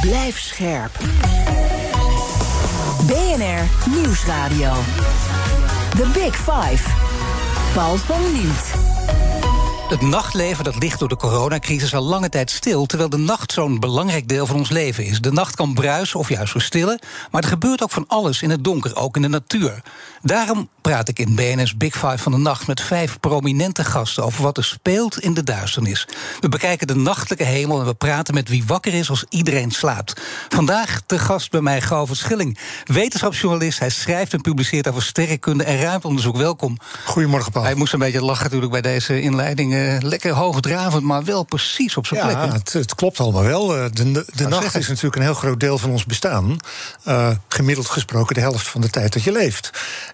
Blijf scherp. BNR Nieuwsradio. The Big Five. Paul van Liemt. Het nachtleven dat ligt door de coronacrisis al lange tijd stil, terwijl de nacht zo'n belangrijk deel van ons leven is. De nacht kan bruisen of juist verstillen, maar er gebeurt ook van alles in het donker, ook in de natuur. Daarom praat ik in BNS Big Five van de nacht met vijf prominente gasten over wat er speelt in de duisternis. We bekijken de nachtelijke hemel en we praten met wie wakker is als iedereen slaapt. Vandaag te gast bij mij Govert Schilling, wetenschapsjournalist. Hij schrijft en publiceert over sterrenkunde en ruimteonderzoek. Welkom. Goedemorgen, Paul. Hij moest een beetje lachen natuurlijk bij deze inleiding. Uh, lekker hoogdravend, maar wel precies op zijn ja, plek. Het, het, klopt allemaal wel. Eh, De, de, de nacht is natuurlijk een heel groot deel van ons bestaan. Uh, gemiddeld gesproken de helft van de tijd dat je leeft.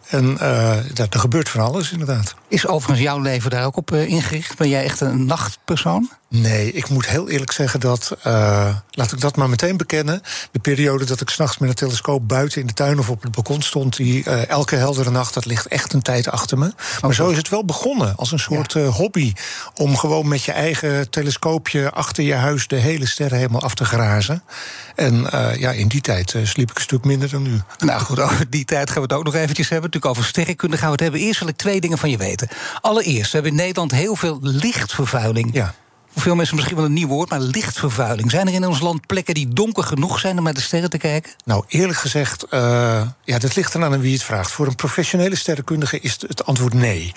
En uh, dat, er gebeurt van alles, inderdaad. Is overigens jouw leven daar ook op ingericht? Ben jij echt een nachtpersoon? Nee, ik moet heel eerlijk zeggen dat, uh, laat ik dat maar meteen bekennen. De periode dat ik s'nachts met een telescoop buiten in de tuin of op het balkon stond, die uh, elke heldere nacht, dat ligt echt een tijd achter me. Maar zo is het wel begonnen, als een soort ja. uh, hobby. Om gewoon met je eigen telescoopje achter je huis de hele sterrenhemel af te grazen. En ja, in die tijd sliep ik een stuk minder dan nu. Nou goed, over die tijd gaan we het ook nog eventjes hebben. Natuurlijk over sterrenkunde gaan we het hebben. Eerst wil ik twee dingen van je weten. Allereerst, we hebben in Nederland heel veel lichtvervuiling. Ja. Voor veel mensen misschien wel een nieuw woord, maar lichtvervuiling. Zijn er in ons land plekken die donker genoeg zijn om naar de sterren te kijken? Nou, eerlijk gezegd, uh, ja, dat ligt eraan aan wie het vraagt. Voor een professionele sterrenkundige is het antwoord nee.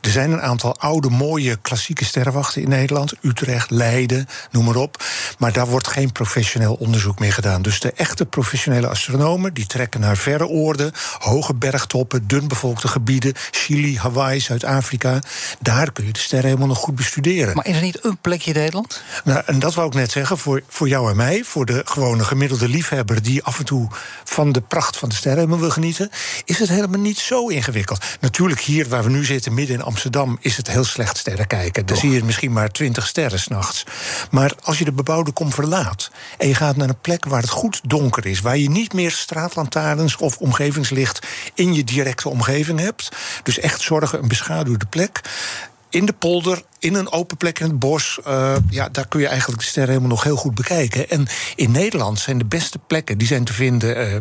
Er zijn een aantal oude, mooie, klassieke sterrenwachten in Nederland. Utrecht, Leiden, noem maar op. Maar daar wordt geen professioneel onderzoek meer gedaan. Dus de echte professionele astronomen, die trekken naar verre oorden... hoge bergtoppen, dunbevolkte gebieden... Chili, Hawaii, Zuid-Afrika. Daar kun je de sterren helemaal nog goed bestuderen. Maar is er niet een plek in Nederland? Nou, en dat wou ik net zeggen, voor, voor jou en mij, voor de gewone gemiddelde liefhebber die af en toe van de pracht van de sterren wil genieten, is het helemaal niet zo ingewikkeld. Natuurlijk, hier waar we nu zitten, midden in Amsterdam, is het heel slecht sterren kijken. Dan zie je misschien maar twintig sterren s'nachts. Maar als je de bebouwde kom verlaat en je gaat naar een plek waar het goed donker is, waar je niet meer straatlantaarns of omgevingslicht in je directe omgeving hebt, dus echt zorgen een beschaduwde plek in de polder, in een open plek in het bos. Uh, ja, daar kun je eigenlijk de sterren helemaal nog heel goed bekijken. En in Nederland zijn de beste plekken die zijn te vinden uh,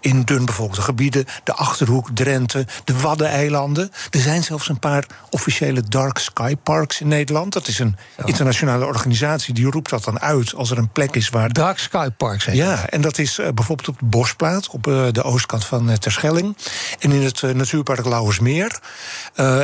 in dunbevolkte gebieden, de achterhoek, Drenthe, de Waddeneilanden. Er zijn zelfs een paar officiële dark sky parks in Nederland. Dat is een ja. internationale organisatie die roept dat dan uit als er een plek is waar. Dark sky parks. Ja, en dat is uh, bijvoorbeeld op de Bosplaat, op de oostkant van Terschelling, en in het natuurpark Lauwersmeer.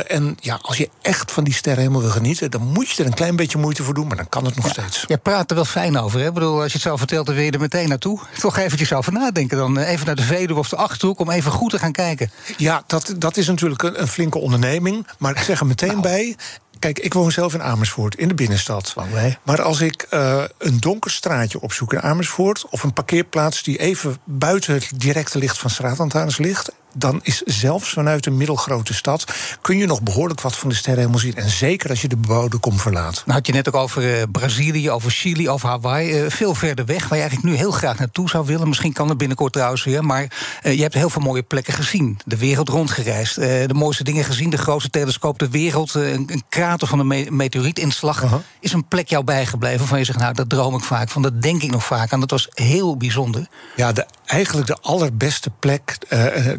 en ja, als je echt van die sterren helemaal wil genieten, dan moet je er een klein beetje moeite voor doen, maar dan kan het nog ja, steeds. Je praat er wel fijn over, hè? Ik bedoel, als je het zo vertelt, dan wil je er meteen naartoe. Toch eventjes over nadenken. Dan even naar de Veluwe of de Achterhoek om even goed te gaan kijken. Ja, dat, dat is natuurlijk een, een flinke onderneming. Maar ik zeg er meteen nou. bij. Kijk, ik woon zelf in Amersfoort, in de binnenstad. Maar als ik uh, een donker straatje opzoek in Amersfoort... of een parkeerplaats die even buiten het directe licht van straatlantaarns ligt... dan is zelfs vanuit een middelgrote stad... kun je nog behoorlijk wat van de sterrenhemel zien. En zeker als je de bebouwde kom verlaat. Nou had je net ook over uh, Brazilië, over Chili, over Hawaii. Uh, veel verder weg, waar je eigenlijk nu heel graag naartoe zou willen. Misschien kan het binnenkort trouwens weer. Maar je hebt heel veel mooie plekken gezien. De wereld rondgereisd. de mooiste dingen gezien. De grootste telescoop ter wereld. een, een krater van een me meteorietinslag. -huh. Is een plek jou bijgebleven van je zegt, nou, dat droom ik vaak van. Dat denk ik nog vaak aan. Dat was heel bijzonder. Ja, de, eigenlijk de allerbeste plek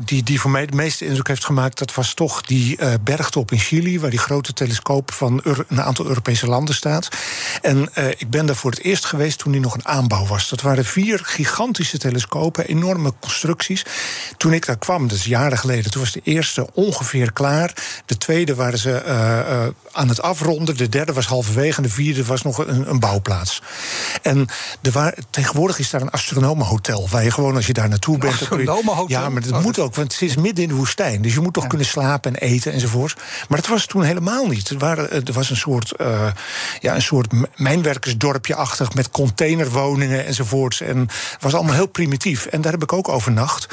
die, die voor mij de meeste indruk heeft gemaakt... dat was toch die uh, bergtop in Chili... waar die grote telescoop van een aantal Europese landen staat. En uh, ik ben daar voor het eerst geweest toen die nog een aanbouw was. Dat waren vier gigantische telescopen, enorme constructies. Toen ik daar kwam, dat is jaren geleden... toen was de eerste ongeveer klaar. De tweede waren ze aan het afronden. De derde was halverwege en de vierde was nog een, een bouwplaats. En waar, tegenwoordig is daar een astronomenhotel... waar je gewoon als je daar naartoe bent... Astronomenhotel? Ja, maar dat oh, moet ook, want het is midden in de woestijn. Dus je moet toch ja. kunnen slapen en eten enzovoort. Maar dat was toen helemaal niet. Er, waren, er was een soort, uh, ja, een soort mijnwerkersdorpje-achtig... met containerwoningen enzovoorts. En het was allemaal heel primitief. En daar heb ik ook overnacht.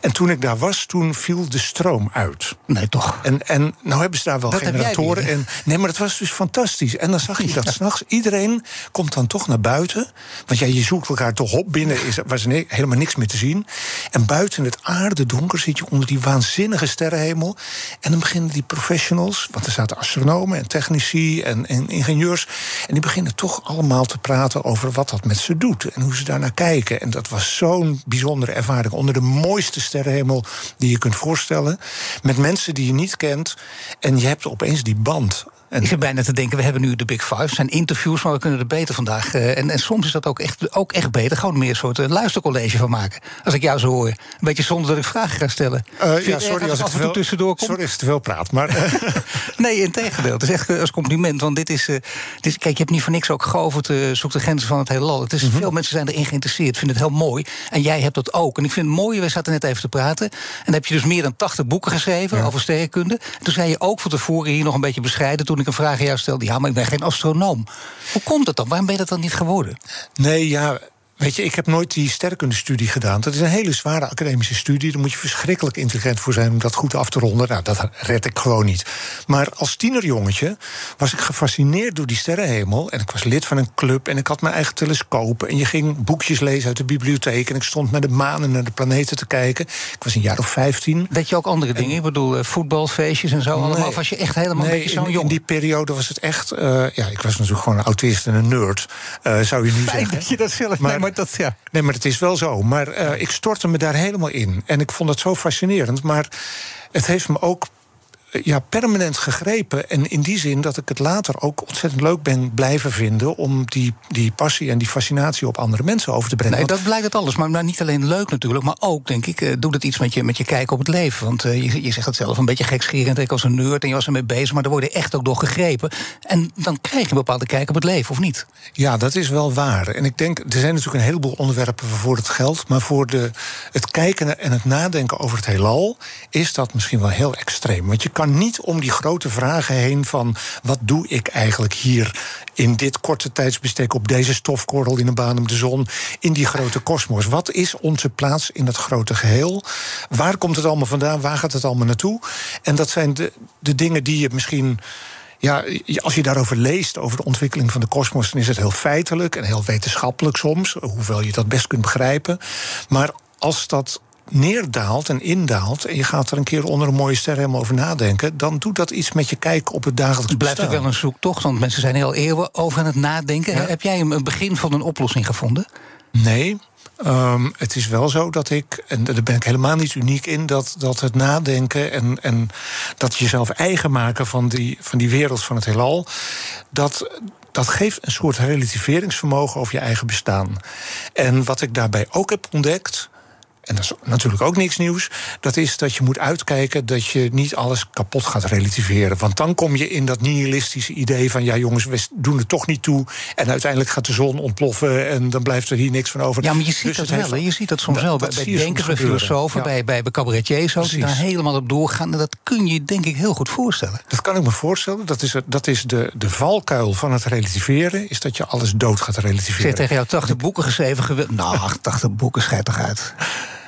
En toen ik daar was, toen viel de stroom uit. Nee, toch? En, en nou hebben ze daar wel dat generatoren... En, nee, maar het was dus fantastisch. En dan zag je dat ja. s'nachts. Iedereen komt dan toch naar buiten. Want ja, je zoekt elkaar toch op. Binnen is, was er helemaal niks meer te zien. En buiten het aardedonker zit je onder die waanzinnige sterrenhemel. En dan beginnen die professionals, want er zaten astronomen en technici en, en ingenieurs. En die beginnen toch allemaal te praten over wat dat met ze doet en hoe ze daar naar kijken. En dat was zo'n bijzondere ervaring onder de mooiste sterrenhemel die je kunt voorstellen. Met mensen die je niet kent. En je hebt opeens die band. Ik zit bijna te denken, we hebben nu de Big Five. Het zijn interviews, maar we kunnen er beter vandaag. Uh, en, en, soms is dat ook echt, ook echt beter. Gewoon meer een soort uh, luistercollege van maken. Als ik jou zo hoor. Een beetje zonder dat ik vragen ga stellen. Uh, ja, sorry als ik te veel, tussendoor kom. Sorry als ik te veel praat. Maar, nee, in tegendeel. Het is echt als compliment. Want dit is, dit is, Kijk, je hebt niet voor niks ook geoverd. zoek de grenzen van het heelal. Het is, mm -hmm. Veel mensen zijn erin geïnteresseerd. Vinden het heel mooi. En jij hebt dat ook. En ik vind het mooi. We zaten net even te praten. En dan heb je dus meer dan 80 boeken geschreven ja. over sterrenkunde. En toen zei je ook van tevoren hier nog een beetje bescheiden. Toen ik een vraag jou stelde. Ja, maar ik ben geen astronoom. Hoe komt het dan? Waarom ben je dat dan niet geworden? Nee, ja. Weet je, ik heb nooit die sterkundestudie gedaan. Dat is een hele zware academische studie. Daar moet je verschrikkelijk intelligent voor zijn om dat goed af te ronden. Nou, dat red ik gewoon niet. Maar als tienerjongetje was ik gefascineerd door die sterrenhemel. En ik was lid van een club en ik had mijn eigen telescoop. En je ging boekjes lezen uit de bibliotheek. En ik stond naar de maan en naar de planeten te kijken. Ik was een jaar of vijftien. Deed je ook andere dingen? En, ik bedoel, uh, voetbalfeestjes en zo? Nee, allemaal, of was je echt helemaal nee, zo'n jong? In die periode was het echt... Uh, ja, ik was natuurlijk gewoon een autist en een nerd. Uh, zou je nu Fijn zeggen. dat je dat zelf... Maar, Nee, maar het is wel zo. Maar uh, ik stortte me daar helemaal in. En ik vond het zo fascinerend. Maar het heeft me ook ja, permanent gegrepen. En in die zin dat ik het later ook ontzettend leuk ben blijven vinden... om die, die passie en die fascinatie op andere mensen over te brengen. Nee, dat blijkt het alles. Maar, niet alleen leuk natuurlijk, maar ook, denk ik... Uh, doet het iets met je, met je kijken op het leven. Want uh, je, je zegt het zelf, een beetje gekscherend. Ik was een nerd en je was ermee bezig, maar er worden echt ook door gegrepen. En dan krijg je een bepaalde kijk op het leven, of niet? Ja, dat is wel waar. En ik denk, er zijn natuurlijk een heleboel onderwerpen voor het geld... maar voor de, het kijken en het nadenken over het heelal... is dat misschien wel heel extreem. Want je kan niet om die grote vragen heen van wat doe ik eigenlijk hier in dit korte tijdsbestek op deze stofkorrel in een baan om de zon in die grote kosmos. Wat is onze plaats in het grote geheel? Waar komt het allemaal vandaan? Waar gaat het allemaal naartoe? En dat zijn de, de dingen die je misschien ja, als je daarover leest, over de ontwikkeling van de kosmos, dan is het heel feitelijk en heel wetenschappelijk soms, hoewel je dat best kunt begrijpen. Maar als dat neerdaalt en indaalt... en je gaat er een keer onder een mooie ster helemaal over nadenken... dan doet dat iets met je kijk op het dagelijks het blijft bestaan. wel een zoektocht, want mensen zijn heel eeuwen over aan het nadenken. Ja. Heb jij een begin van een oplossing gevonden? Nee, Um, het is wel zo dat ik, en daar ben ik helemaal niet uniek in, dat, dat het nadenken en, en dat jezelf eigen maken van die, van die wereld van het heelal, dat, dat geeft een soort relativeringsvermogen over je eigen bestaan. En wat ik daarbij ook heb ontdekt en dat is natuurlijk ook niks nieuws, dat is dat je moet uitkijken dat je niet alles kapot gaat relativeren. Want dan kom je in dat nihilistische idee van ja jongens, we doen het toch niet toe. En uiteindelijk gaat de zon ontploffen en dan blijft er hier niks van over. Ja, maar je ziet Dus dat het wel. heeft-. Je ziet dat soms Dat- wel. dat bij denkers, bij filosofen, Ja. bij, bij, cabaretiers ook, die daar helemaal op doorgaan. En dat kun je denk ik heel goed voorstellen. Dat kan ik me voorstellen. Dat is, het- dat is de, de valkuil van het relativeren, is dat je alles dood gaat Ik relativeren. zeg tegen jou 80 boeken geschreven. Nou, 80 boeken schijt toch uit.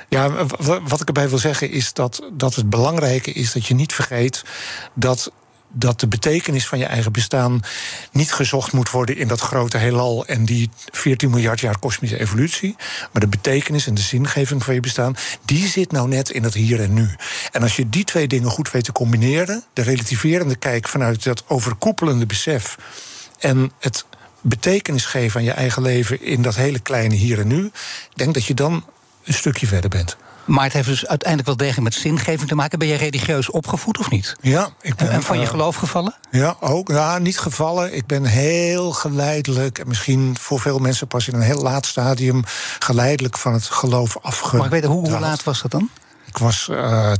Ja, wat ik erbij wil zeggen is dat, dat het belangrijke is dat je niet vergeet dat. Dat de betekenis van je eigen bestaan niet gezocht moet worden in dat grote heelal en die 14 miljard jaar kosmische evolutie. Maar de betekenis en de zingeving van je bestaan, die zit nou net in het hier en nu. En als je die twee dingen goed weet te combineren, de relativerende kijk vanuit dat overkoepelende besef en het betekenis geven aan je eigen leven in dat hele kleine hier en nu, denk dat je dan een stukje verder bent. Maar het heeft dus uiteindelijk wel degelijk met zingeving te maken. Ben jij religieus opgevoed of niet? Ja, ik ben, En, van je eh, geloof gevallen? Ja, ook. Ja, niet gevallen. Ik ben heel geleidelijk, en misschien voor veel mensen pas in een heel laat stadium, geleidelijk van het geloof afge. Maar ik weet, hoe, hoe laat was dat dan? Ik was eh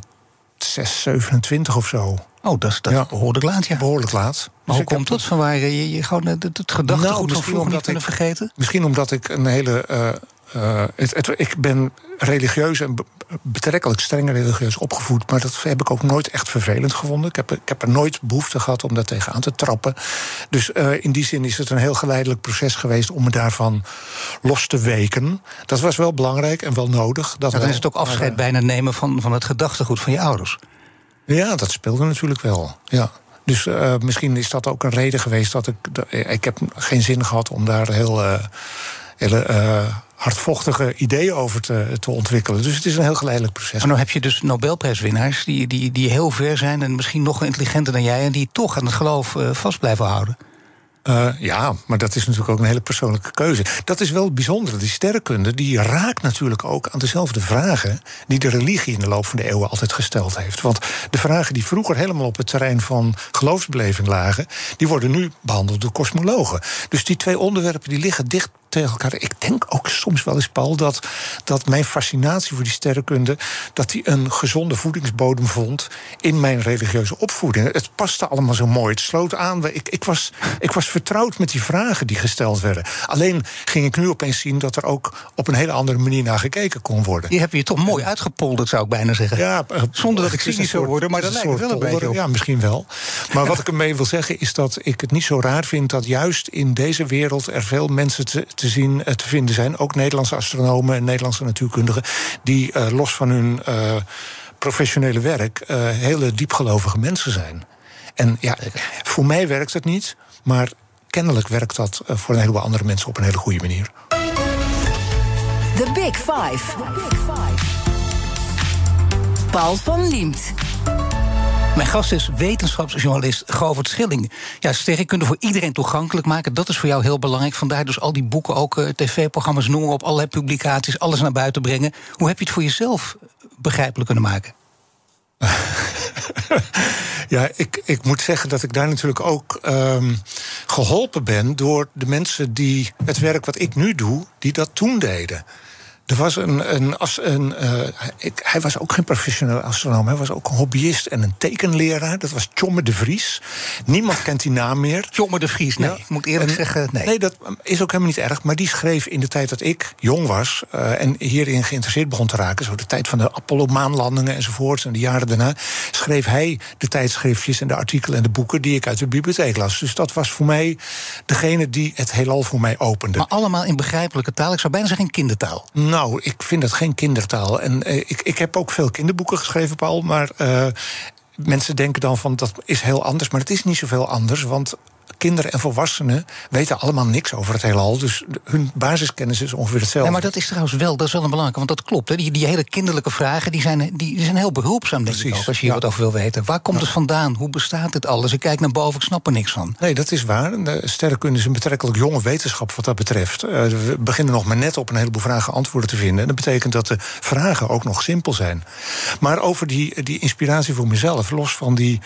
6, 27 of zo. Oh, dat is, dat Ja. behoorlijk laat, ja. Behoorlijk laat. Maar Dus hoe komt dat? Van waar je, je gewoon het, het gedachtegoed Nou, van vroeger niet kunnen vergeten? Misschien omdat ik een hele. eh, eh, het, het- ik ben religieus en be- betrekkelijk streng religieus opgevoed. Maar dat heb ik ook nooit echt vervelend gevonden. Ik heb, ik heb er nooit behoefte gehad om daar tegenaan te trappen. Dus eh, in die zin is het een heel geleidelijk proces geweest om me daarvan los te weken. Dat was wel belangrijk en wel nodig. Dat dan wel. is het ook afscheid bijna nemen van, van het gedachtegoed van je ouders. Ja, dat speelde natuurlijk wel. Ja. Dus eh, misschien is dat ook een reden geweest dat ik. dat- ik heb geen zin gehad om daar heel. eh, hele uh, hardvochtige ideeën over te, te, ontwikkelen. Dus het is een heel geleidelijk proces. Maar nu heb je dus Nobelprijswinnaars die, die, die heel ver zijn en misschien nog intelligenter dan jij, en die toch aan het geloof vast blijven houden. Uh, ja, maar dat is natuurlijk ook een hele persoonlijke keuze. Dat is wel het bijzondere. Die sterrenkunde die raakt natuurlijk ook aan dezelfde vragen die de religie in de loop van de eeuwen altijd gesteld heeft. Want de vragen die vroeger helemaal op het terrein van geloofsbeleving lagen, die worden nu behandeld door kosmologen. Dus die twee onderwerpen die liggen dicht tegen elkaar. Ik denk ook soms wel eens, Paul, dat, dat mijn fascinatie voor die sterrenkunde... dat die een gezonde voedingsbodem vond in mijn religieuze opvoeding. Het paste allemaal zo mooi. Het sloot aan. Ik, ik, was, ik was vertrouwd met die vragen die gesteld werden. Alleen ging ik nu opeens zien dat er ook op een hele andere manier naar gekeken kon worden. Die heb je toch mooi uitgepolderd, zou ik bijna zeggen. Ja, eh, Zonder dat ik cynisch zou worden, maar dat lijkt het wel een beetje op. Ja, misschien wel. Maar wat ik ermee wil zeggen is dat ik het niet zo raar vind... dat juist in deze wereld er veel mensen te, te zien, eh, te vinden zijn. Ook Nederlandse astronomen en Nederlandse natuurkundigen. die uh, los van hun uh, professionele werk uh, hele diepgelovige mensen zijn. En ja, voor mij werkt het niet, maar kennelijk werkt dat voor een heleboel andere mensen op een hele goede manier. The Big Five. The Big Five. Paul van Liemt. Mijn gast is wetenschapsjournalist Govert Schilling. Ja, sterrenkunde voor iedereen toegankelijk maken, dat is voor jou heel belangrijk. Vandaar dus al die boeken, ook uh, tv-programma's, noemen op, allerlei publicaties, alles naar buiten brengen. Hoe heb je het voor jezelf begrijpelijk kunnen maken? ja, ik, ik moet zeggen dat ik daar natuurlijk ook um, geholpen ben door de mensen die het werk wat ik nu doe, die dat toen deden. Er was een. een, een uh, ik, hij was ook geen professioneel astronoom. Hij was ook een hobbyist en een tekenleraar. Dat was Tjomme de Vries. Niemand kent die naam meer. Tjomme de Vries, nee. Ik moet eerlijk zeggen, nee. Nee, dat is ook helemaal niet erg. Maar die schreef in de tijd dat ik jong was. Uh, en hierin geïnteresseerd begon te raken. Zo de tijd van de Apollo-maanlandingen enzovoort. En de jaren daarna. Schreef hij de tijdschriftjes en de artikelen en de boeken. die ik uit de bibliotheek las. Dus dat was voor mij degene die het heelal voor mij opende. Maar allemaal in begrijpelijke taal. Ik zou bijna zeggen in kindertaal. Nou, nou, ik vind het geen kindertaal. En uh, ik, ik heb ook veel kinderboeken geschreven, Paul. Maar uh, mensen denken dan van dat is heel anders. Maar het is niet zoveel anders. Want kinderen en volwassenen weten allemaal niks over het heelal. Dus hun basiskennis is ongeveer hetzelfde. Ja, maar dat is trouwens wel, dat is wel een belangrijke, want dat klopt. Hè. Die, die hele kinderlijke vragen die zijn, die, die zijn heel behulpzaam, denk Precies, ik ook, als je hier wat over wil weten. Waar komt het vandaan? Hoe bestaat dit alles? Ik kijk naar boven, ik snap er niks van. Nee, dat is waar. De sterrenkunde is een betrekkelijk jonge wetenschap wat dat betreft. Uh, we beginnen nog maar net op een heleboel vragen antwoorden te vinden. En dat betekent dat de vragen ook nog simpel zijn. Maar over die, die inspiratie voor mezelf, los van die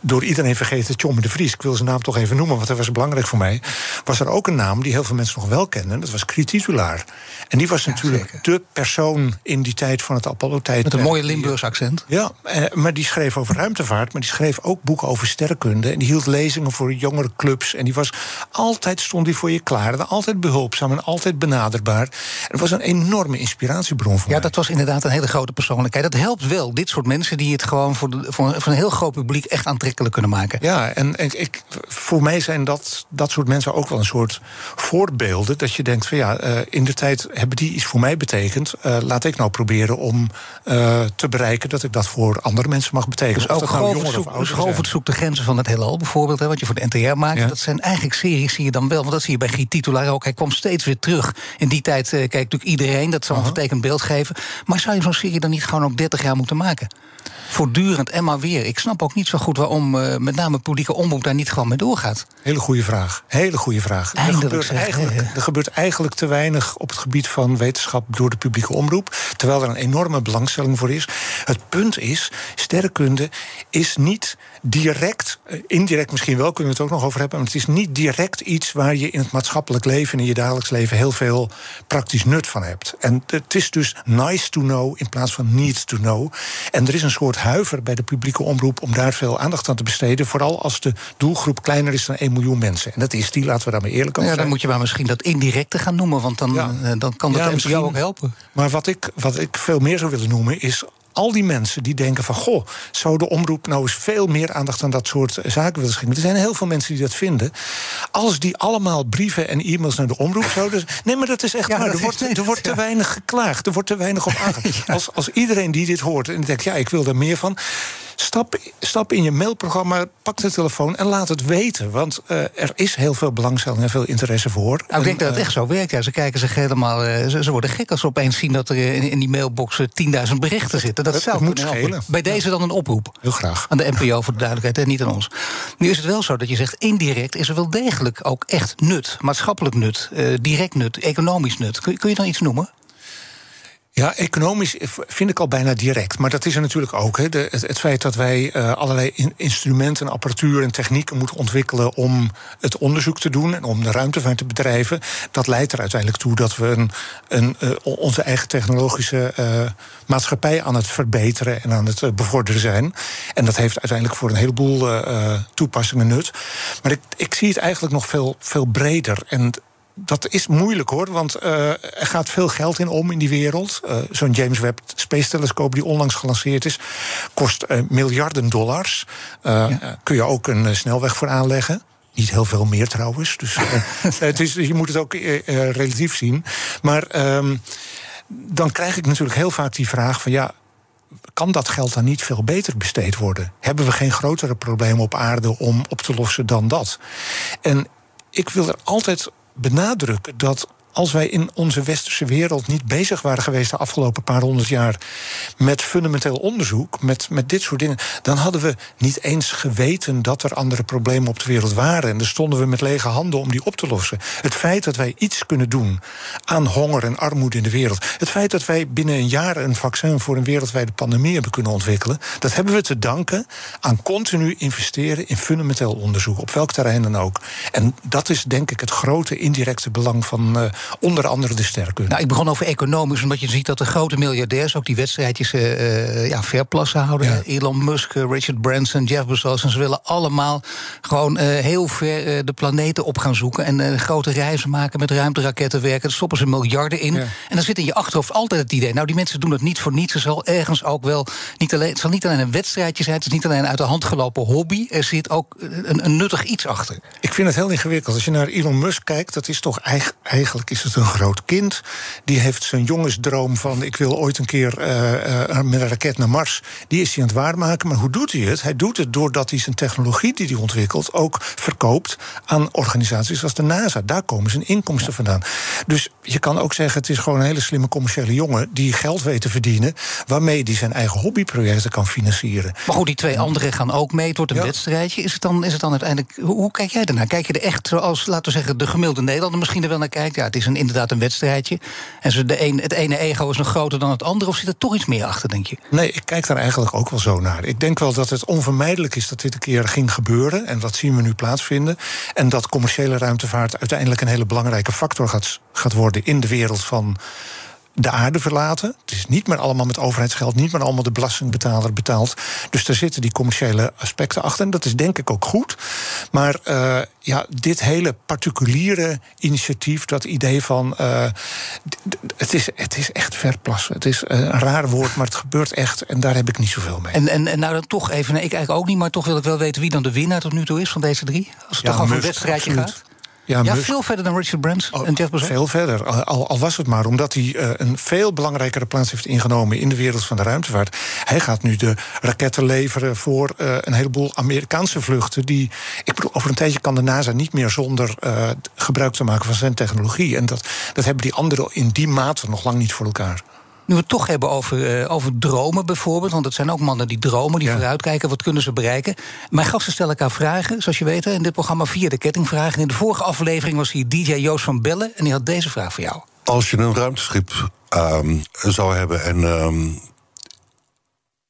door iedereen vergeten Tjomme de Vries. Ik wil zijn naam toch even noemen, want dat was belangrijk voor mij. Was er ook een naam die heel veel mensen nog wel kennen. Dat was Krititulaar. En die was natuurlijk de persoon in die tijd van het Apollo-tijd. Met een mooie Limburgs accent. Ja, eh, maar die schreef over ruimtevaart. Maar die schreef ook boeken over sterrenkunde. En die hield lezingen voor jongere clubs. En die was altijd stond die voor je klaar. En altijd behulpzaam en altijd benaderbaar. En het was een enorme inspiratiebron voor ja, mij. Ja, dat was inderdaad een hele grote persoonlijkheid. Dat helpt wel. Dit soort mensen die het gewoon voor, de, voor, een heel groot publiek echt aantrekkelijk kunnen maken. Ja, en, ik, voor mij zijn dat, dat soort mensen ook wel een soort voorbeelden. Dat je denkt van ja, uh, in de tijd hebben die iets voor mij betekend. Uh, laat ik nou proberen om uh, te bereiken dat ik dat voor andere mensen mag betekenen. Dus ook nou Govert zoekt de grenzen van het heelal bijvoorbeeld, hè, wat je voor de NTR maakt. Ja. Dat zijn eigenlijk series, zie je dan wel. Want dat zie je bij Giet Titulaar ook. Hij kwam steeds weer terug. In die tijd kijkt natuurlijk iedereen, dat zal een vertekend beeld geven. Maar zou je zo'n serie dan niet gewoon ook 30 jaar moeten maken? voortdurend en maar weer. Ik snap ook niet zo goed waarom uh, met name publieke omroep daar niet gewoon mee doorgaat. Hele goede vraag. Hele goede vraag. er gebeurt, eigenlijk, er gebeurt eigenlijk te weinig op het gebied van wetenschap door de publieke omroep. Terwijl er een enorme belangstelling voor is. Het punt is, sterrenkunde is niet direct, eh, indirect misschien wel, kunnen we het ook nog over hebben. Maar het is niet direct iets waar je in het maatschappelijk leven en in je dagelijks leven heel veel praktisch nut van hebt. En het is dus nice to know in plaats van need to know. En er is een soort huiver bij de publieke omroep om daar veel aandacht aan te besteden. Vooral als de doelgroep kleiner is dan 1 miljoen mensen. En dat is die, laten we daarmee eerlijk over ja, Dan moet je maar misschien dat indirecte gaan noemen, want dan, ja. Eh, dan kan dat ja, jou ook helpen. Maar wat ik, wat ik veel meer zou willen noemen is al die mensen die denken van... goh, zou de omroep nou eens veel meer aandacht aan dat soort zaken willen schenken? Er zijn heel veel mensen die dat vinden. Als die allemaal brieven en e-mails naar de omroep zouden... Nee, maar dat is echt waar. Er wordt, er wordt te weinig geklaagd. Er wordt te weinig op aangegeven. als, als iedereen die dit hoort en denkt, ja, ik wil er meer van Stap, stap in je mailprogramma, pak de telefoon en laat het weten. Want uh, er is heel veel belangstelling en veel interesse voor. Nou, ik denk en, dat het echt zo werkt. Ja. Ze kijken zich helemaal. Uh, ze, ze, worden gek als ze opeens zien dat er in, in die mailbox 10.000 berichten zitten. Dat, dat zou moet schelen. Bij deze dan een oproep. Heel graag. Aan de NPO voor de duidelijkheid en niet aan ons. Nu is het wel zo dat je zegt, indirect is er wel degelijk ook echt nut. Maatschappelijk nut, uh, direct nut, economisch nut. Kun, kun je dan iets noemen? Ja, economisch vind ik al bijna direct. Maar dat is er natuurlijk ook. Hè. Het, feit dat wij uh, allerlei in, instrumenten, apparatuur en technieken moeten ontwikkelen om het onderzoek te doen en om de ruimtevaart te bedrijven, dat leidt er uiteindelijk toe dat we een, een, uh, onze eigen technologische uh, maatschappij aan het verbeteren en aan het bevorderen zijn. En dat heeft uiteindelijk voor een heleboel toepassingen nut. Maar ik, ik zie het eigenlijk nog veel, veel breder. En dat is moeilijk hoor, want uh, er gaat veel geld in om in die wereld. Uh, Zo'n James Webb Space Telescope die onlangs gelanceerd is, kost uh, miljarden dollars. Ja. Kun je ook een snelweg voor aanleggen. Niet heel veel meer trouwens. Dus het is, je moet het ook relatief zien. Maar um, dan krijg ik natuurlijk heel vaak die vraag van ja kan dat geld dan niet veel beter besteed worden? Hebben we geen grotere problemen op aarde om op te lossen dan dat? En ik wil er altijd benadrukken dat als wij in onze westerse wereld niet bezig waren geweest de afgelopen paar honderd jaar met fundamenteel onderzoek, met, met dit soort dingen, dan hadden we niet eens geweten dat er andere problemen op de wereld waren. En dan stonden we met lege handen om die op te lossen. Het feit dat wij iets kunnen doen aan honger en armoede in de wereld, het feit dat wij binnen een jaar een vaccin voor een wereldwijde pandemie hebben kunnen ontwikkelen, dat hebben we te danken aan continu investeren in fundamenteel onderzoek, op welk terrein dan ook. En dat is denk ik het grote indirecte belang van. Uh, onder andere de sterke. Nou, ik begon over economisch, omdat je ziet dat de grote miljardairs ook die wedstrijdjes uh, ja, verplassen houden. Ja. Elon Musk, Richard Branson, Jeff Bezos. En ze willen allemaal gewoon uh, heel ver uh, de planeten op gaan zoeken. En grote reizen maken met ruimteraketten werken. Daar stoppen ze miljarden in. Ja. En dan zit in je achterhoofd altijd het idee. Nou, die mensen doen het niet voor niets. Er zal ergens ook wel. Niet alleen, het zal niet alleen een wedstrijdje zijn. Het is niet alleen een uit de hand gelopen hobby. Er zit ook een, een nuttig iets achter. Ik vind het heel ingewikkeld. Als je naar Elon Musk kijkt, dat is toch eigenlijk is het een groot kind. Die heeft zijn jongensdroom van ik wil ooit een keer uh, uh, met een raket naar Mars. Die is hij aan het waarmaken. Maar hoe doet hij het? Hij doet het doordat hij zijn technologie die hij ontwikkelt ook verkoopt aan organisaties als de NASA. Daar komen zijn inkomsten ja. vandaan. Dus je kan ook zeggen, het is gewoon een hele slimme commerciële jongen die geld weet te verdienen, waarmee hij zijn eigen hobbyprojecten kan financieren. Maar goed, die twee anderen gaan ook mee. Het wordt een ja. wedstrijdje. Is het, dan, is het dan uiteindelijk. Hoe, hoe kijk jij daarnaar? Kijk je er echt zoals, laten we zeggen, de gemiddelde Nederlander misschien er wel naar kijkt? Ja, het is een, inderdaad een wedstrijdje. En de een, het ene ego is nog groter dan het andere. Of zit er toch iets meer achter, denk je? Nee, ik kijk daar eigenlijk ook wel zo naar. Ik denk wel dat het onvermijdelijk is dat dit een keer ging gebeuren. En dat zien we nu plaatsvinden. En dat commerciële ruimtevaart uiteindelijk een hele belangrijke factor gaat, gaat worden in de wereld van de aarde verlaten. Het is niet meer allemaal met overheidsgeld, niet meer allemaal de belastingbetaler betaald. Dus daar zitten die commerciële aspecten achter. En dat is denk ik ook goed. Maar uh, ja, dit hele particuliere initiatief, dat idee van. Uh, het, is, het is echt verplassen. Het is een raar woord, maar het gebeurt echt. En daar heb ik niet zoveel mee. En, en, en nou dan toch even, nee, ik eigenlijk ook niet, maar toch wil ik wel weten wie dan de winnaar tot nu toe is van deze drie. Als het ja, toch over een wedstrijdje absoluut. gaat. Ja, ja veel verder dan Richard Branson oh, en Jeff Bezos. Veel verder. Al, al, was het maar omdat hij uh, een veel belangrijkere plaats heeft ingenomen in de wereld van de ruimtevaart. Hij gaat nu de raketten leveren voor uh, een heleboel Amerikaanse vluchten. Die, ik bedoel, over een tijdje kan de NASA niet meer zonder uh, gebruik te maken van zijn technologie. En dat, dat hebben die anderen in die mate nog lang niet voor elkaar. Nu we het toch hebben over, uh, over dromen bijvoorbeeld. Want het zijn ook mannen die dromen, die ja. vooruitkijken. Wat kunnen ze bereiken? Mijn gasten stellen elkaar vragen, zoals je weet, in dit programma via de kettingvragen. In de vorige aflevering was hier DJ Joost van Bellen. En die had deze vraag voor jou. Als je een ruimteschip um, zou hebben en um,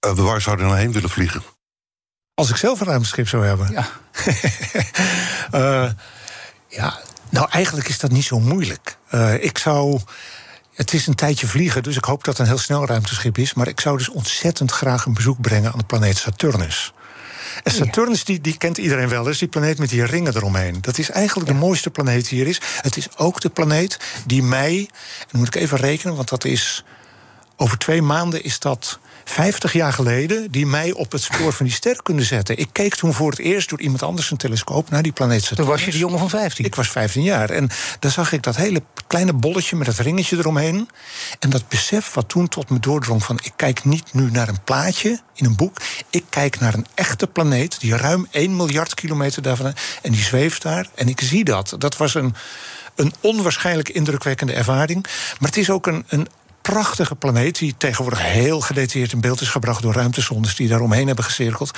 uh, waar zou je dan heen willen vliegen? Als ik zelf een ruimteschip zou hebben? Ja. uh, ja, nou eigenlijk is dat niet zo moeilijk. Uh, ik zou. Het is een tijdje vliegen, dus ik hoop dat het een heel snel ruimteschip is. Maar ik zou dus ontzettend graag een bezoek brengen aan de planeet Saturnus. En Saturnus, die, die kent iedereen wel eens, die planeet met die ringen eromheen. Dat is eigenlijk ja. de mooiste planeet die hier is. Het is ook de planeet die mij, en moet ik even rekenen, want dat is Over twee maanden is dat 50 jaar geleden die mij op het spoor van die ster kunnen zetten. Ik keek toen voor het eerst door iemand anders een telescoop naar die planeet Saturnus. Toen was je de jongen van 15. Ik was 15 jaar. En dan zag ik dat hele kleine bolletje met dat ringetje eromheen. En dat besef wat toen tot me doordrong van... ik kijk niet nu naar een plaatje in een boek. Ik kijk naar een echte planeet die ruim 1 miljard kilometer daarvan... en die zweeft daar en ik zie dat. Dat was een een onwaarschijnlijk indrukwekkende ervaring. Maar het is ook een, een prachtige planeet die tegenwoordig heel gedetailleerd in beeld is gebracht door ruimtesondes die daar omheen hebben gecirkeld.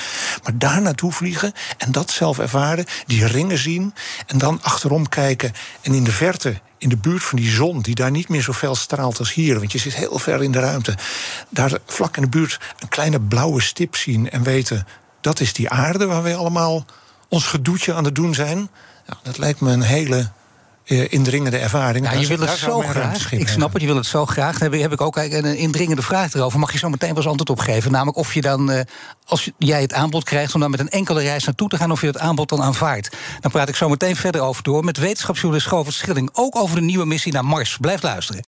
Maar daar naartoe vliegen en dat zelf ervaren, die ringen zien en dan achterom kijken en in de verte in de buurt van die zon, die daar niet meer zo fel straalt als hier, want je zit heel ver in de ruimte, daar vlak in de buurt een kleine blauwe stip zien en weten dat is die aarde waar wij allemaal ons gedoetje aan het doen zijn. Ja, dat lijkt me een hele indringende ervaring. Ja, je wil het zo graag. Ik snap het, je wil het zo graag. Dan heb, heb ik ook een indringende vraag erover. Mag je zo meteen wel eens antwoord op geven? Namelijk of je dan, uh, als jij het aanbod krijgt om dan met een enkele reis naartoe te gaan, of je het aanbod dan aanvaardt. Dan praat ik zo meteen verder over door met wetenschapsjournalist Govert Schilling. Ook over de nieuwe missie naar Mars. Blijf luisteren.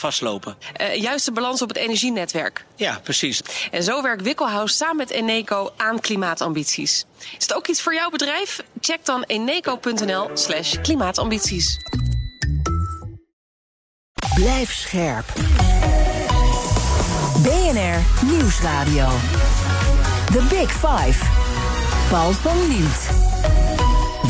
vastlopen. juist de balans op het energienetwerk. Ja, precies. En zo werkt Wikkelhuis samen met Eneco aan klimaatambities. Is het ook iets voor jouw bedrijf? Check dan eneco.nl slash klimaatambities. Blijf scherp. BNR Nieuwsradio. The Big Five. Paul van Liemt.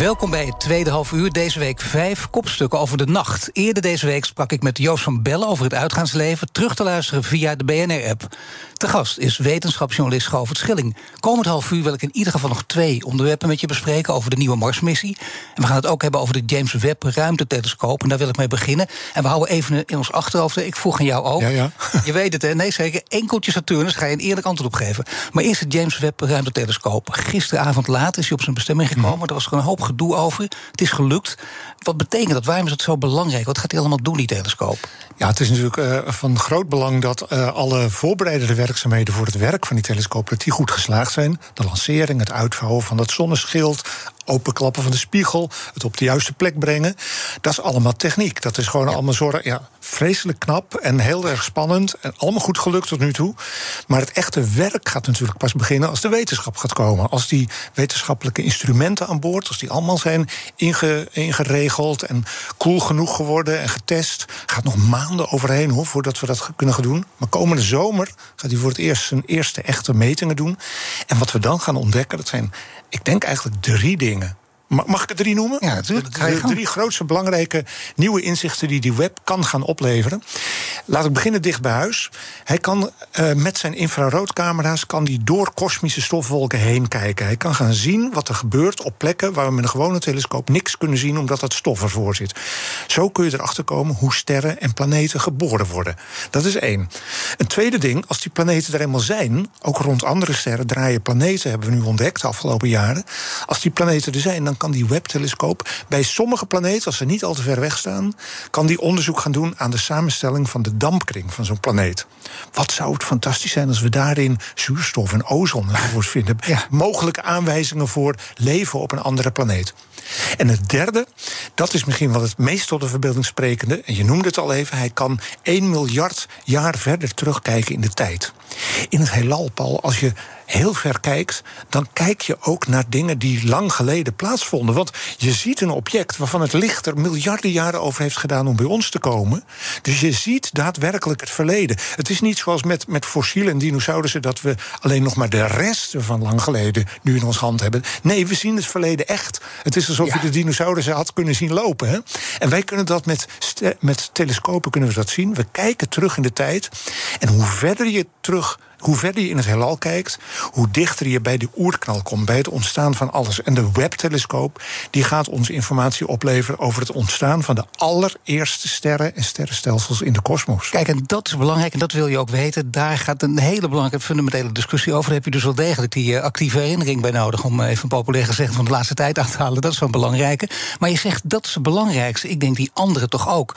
Welkom bij het tweede half uur. Deze week vijf kopstukken over de nacht. Eerder deze week sprak ik met Joost van Bellen over het uitgaansleven. Terug te luisteren via de BNR-app. Te gast is wetenschapsjournalist Govert Schilling. Komend half uur wil ik in ieder geval nog twee onderwerpen met je bespreken over de nieuwe Marsmissie. En we gaan het ook hebben over de James Webb ruimtetelescoop. En daar wil ik mee beginnen. En we houden even in ons achterhoofd. Ik vroeg aan jou ook. Ja, ja. Je weet het, hè? Nee, zeker. Enkeltje Saturnus. Ga je een eerlijk antwoord op geven. Maar eerst het James Webb ruimtetelescoop. Gisteravond laat is hij op zijn bestemming gekomen. Mm. Er was er een hoop gedoe over. Het is gelukt. Wat betekent dat? Waarom is het zo belangrijk? Wat gaat hij allemaal doen, die telescoop? Ja, het is natuurlijk uh, van groot belang dat uh, alle voorbereidende werkzaamheden voor het werk van die telescoop dat die goed geslaagd zijn. De lancering, het uitvouwen van dat zonneschild, openklappen van de spiegel, het op de juiste plek brengen. Dat is allemaal techniek. Dat is gewoon allemaal zorgen. Ja, vreselijk knap en heel erg spannend. En allemaal goed gelukt tot nu toe. Maar het echte werk gaat natuurlijk pas beginnen als de wetenschap gaat komen. Als die wetenschappelijke instrumenten aan boord, als die allemaal zijn inge, ingeregeld en cool genoeg geworden en getest. Gaat nog maanden overheen hoor, voordat we dat kunnen gaan doen. Maar komende zomer gaat hij voor het eerst zijn eerste echte metingen doen. En wat we dan gaan ontdekken, dat zijn, ik denk eigenlijk drie dingen. Mag ik er drie noemen? Ja, natuurlijk. De, de drie grootste belangrijke nieuwe inzichten die die web kan gaan opleveren. Laat ik beginnen dicht bij huis. Hij kan uh, met zijn infraroodcamera's kan die door kosmische stofwolken heen kijken. Hij kan gaan zien wat er gebeurt op plekken waar we met een gewone telescoop niks kunnen zien omdat dat stof ervoor zit. Zo kun je erachter komen hoe sterren en planeten geboren worden. Dat is één. Een tweede ding, als die planeten er eenmaal zijn, ook rond andere sterren draaien planeten, hebben we nu ontdekt de afgelopen jaren. Als die planeten er zijn, dan kan die Webb-telescoop bij sommige planeten, als ze niet al te ver weg staan, kan die onderzoek gaan doen aan de samenstelling van de dampkring van zo'n planeet. Wat zou het fantastisch zijn als we daarin zuurstof en ozon enzovoort vinden? Ja. Mogelijke aanwijzingen voor leven op een andere planeet. En het derde, dat is misschien wel het meest tot de verbeelding sprekende. En je noemde het al even, hij kan 1 miljard jaar verder terugkijken in de tijd. In het heelal, Paul, als je heel ver kijkt, dan kijk je ook naar dingen die lang geleden plaatsvonden. Want je ziet een object waarvan het licht er miljarden jaren over heeft gedaan om bij ons te komen. Dus je ziet daadwerkelijk het verleden. Het is niet zoals met, met fossielen en dinosaurussen dat we alleen nog maar de resten van lang geleden nu in ons hand hebben. Nee, we zien het verleden echt. Het is alsof je de dinosaurussen had kunnen zien lopen. Hè? En wij kunnen dat met, met telescopen kunnen we dat zien. We kijken terug in de tijd. En hoe verder je terug sur hoe verder je in het heelal kijkt, hoe dichter je bij de oerknal komt, bij het ontstaan van alles. En de Webb-telescoop die gaat ons informatie opleveren over het ontstaan van de allereerste sterren en sterrenstelsels in de kosmos. Kijk, en dat is belangrijk en dat wil je ook weten. Daar gaat een hele belangrijke fundamentele discussie over. Daar heb je dus wel degelijk die uh, actieve herinnering bij nodig, om even populair gezegd van de laatste tijd aan te halen. Dat is wel belangrijke. Maar je zegt dat is het belangrijkste. Ik denk die andere toch ook.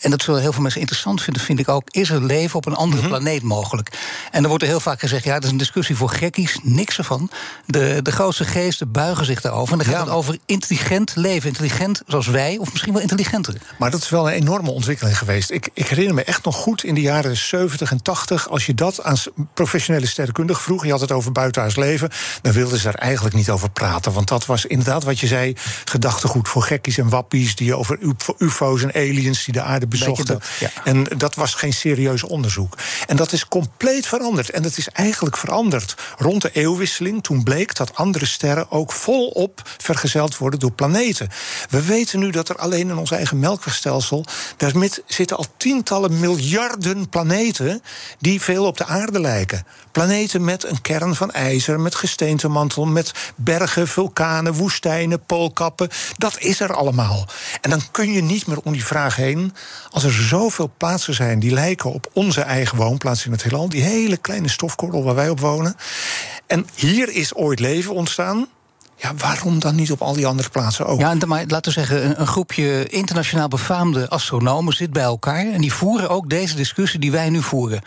En dat zullen heel veel mensen interessant vinden, vind ik ook. Is er leven op een andere mhm. planeet mogelijk? En er wordt er heel vaak gezegd: ja, dat is een discussie voor gekkies. Niks ervan. De, de grootste geesten buigen zich daarover. En dan gaat het over intelligent leven. Intelligent zoals wij, of misschien wel intelligenter. Maar dat is wel een enorme ontwikkeling geweest. Ik, ik herinner me echt nog goed in de jaren 70 en 80. Als je dat aan professionele sterrenkundigen vroeg, je had het over buitenaards leven, dan wilden ze daar eigenlijk niet over praten. Want dat was inderdaad wat je zei: gedachtegoed voor gekkies en wappies. die over UFO's en aliens die de aarde bezochten. En dat was geen serieus onderzoek. En dat is compleet veranderd. En het is eigenlijk veranderd rond de eeuwwisseling. Toen bleek dat andere sterren ook volop vergezeld worden door planeten. We weten nu dat er alleen in ons eigen melkwegstelsel. daar zitten al tientallen miljarden planeten. die veel op de aarde lijken. Planeten met een kern van ijzer, met gesteentemantel, met bergen, vulkanen, woestijnen, poolkappen. Dat is er allemaal. En dan kun je niet meer om die vraag heen. Als er zoveel plaatsen zijn die lijken op onze eigen woonplaats in het heelal, die hele kleine stofkorrel waar wij op wonen. En hier is ooit leven ontstaan. Ja, waarom dan niet op al die andere plaatsen ook? Ja, maar laten we zeggen, een, groepje internationaal befaamde astronomen zit bij elkaar. En die voeren ook deze discussie die wij nu voeren.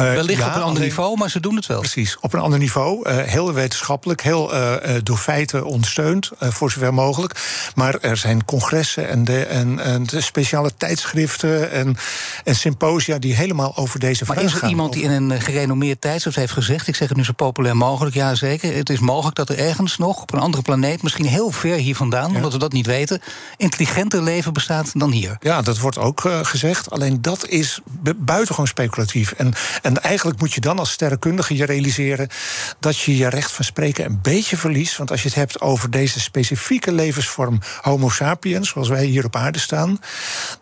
Uh, Wellicht op een ander niveau, maar ze doen het wel. Precies, op een ander niveau. Uh, heel wetenschappelijk, heel uh, door feiten ondersteund, voor zover mogelijk. Maar er zijn congressen en de, en, en de speciale tijdschriften en, en symposia die helemaal over deze vraag gaan. Maar is er iemand die in een gerenommeerd tijdschrift heeft gezegd, ik zeg het nu zo populair mogelijk, ja zeker, het is mogelijk dat er ergens nog op een andere planeet, misschien heel ver hier vandaan, omdat we dat niet weten, intelligenter leven bestaat dan hier? Ja, dat wordt ook gezegd. Alleen dat is buitengewoon speculatief. En en eigenlijk moet je dan als sterrenkundige je realiseren dat je je recht van spreken een beetje verliest. Want als je het hebt over deze specifieke levensvorm Homo sapiens, zoals wij hier op aarde staan,